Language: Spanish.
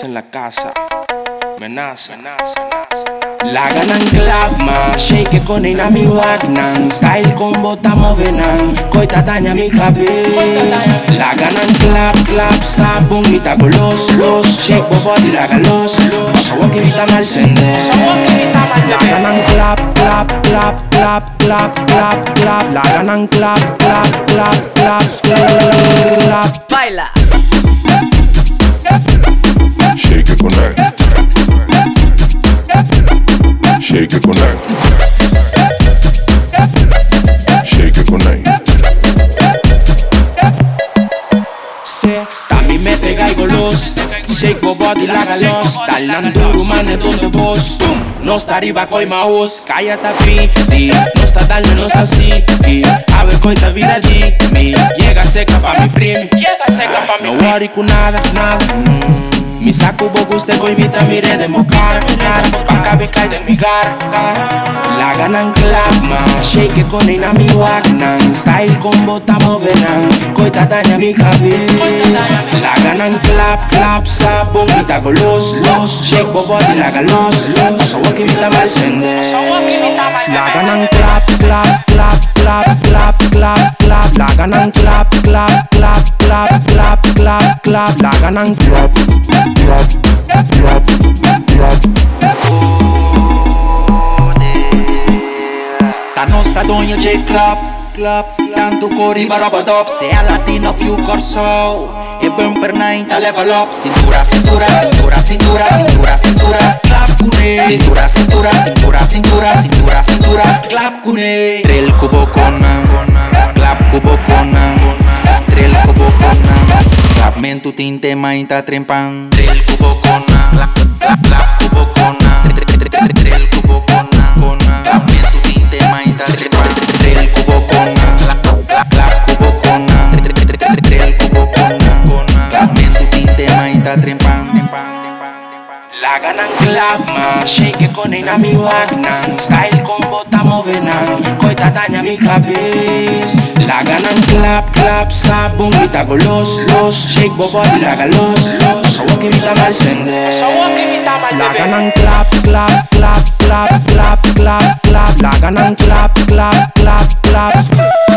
En la casa. Menaza. La ganan clap ma, shake con ina mi wagnan Style combo tamo venan, koita daña mi cabeza. La ganan clap clap, sabong mita golos los Shake bo body la galos, basa waki mita mal sende La ganan clap clap clap clap clap clap clap La ganan clap clap clap clap clap clap Baila. Shake it connect. Shake it connect. Shake it connect. Se, Tami me pega y golos Shake bo body la galos. Dalan duro mane donde vos No sta arriba coi maus Kaya tapi di No sta dalle no sta si di Ave coita vida di mi Llega seca pa mi frame Llega seca pa mi No worry con nada, nada Mi saco vita mire de mo cara cara Pa cabe cai de mi cara La ganan clap ma Shake con ina mi wagnan. Style combo tamo venan Coita daña mi cabeza. La ganan clap clap Sabong mita golos los Shake bo body la galos So walking mita mal sende La ganan clap clap clap clap clap clap clap La ganan clap clap clap clap clap. Clap clap clap clap clap clap. Ta nostra donja J Club Club Tanto cori roba top. Se è latino fiu corso. E ben per night a level up Cintura, cintura, cintura, cintura, cintura, cintura Clap cune Cintura, cintura, cintura, cintura, cintura, cintura Clap cune Trail cubo con Clap cubo Mentu tinte mainta trempan Trail cubo con Clap, clap, clap cubo con Trail cubo con Clap mentu tinte mainta trempan Trail cubo con Clap, clap, clap cubo con Trail cubo con Clap mentu tinte mainta trempan La ganan clap ma Shake con ina mi wagnan Style combo tamo venan Coita daña mi cabeza. La clap clap Sabong mita golos los Shake bo body la galos So walking mita mal sende. La ganan clap clap clap clap clap clap clap. La ganan clap clap clap clap. Baila.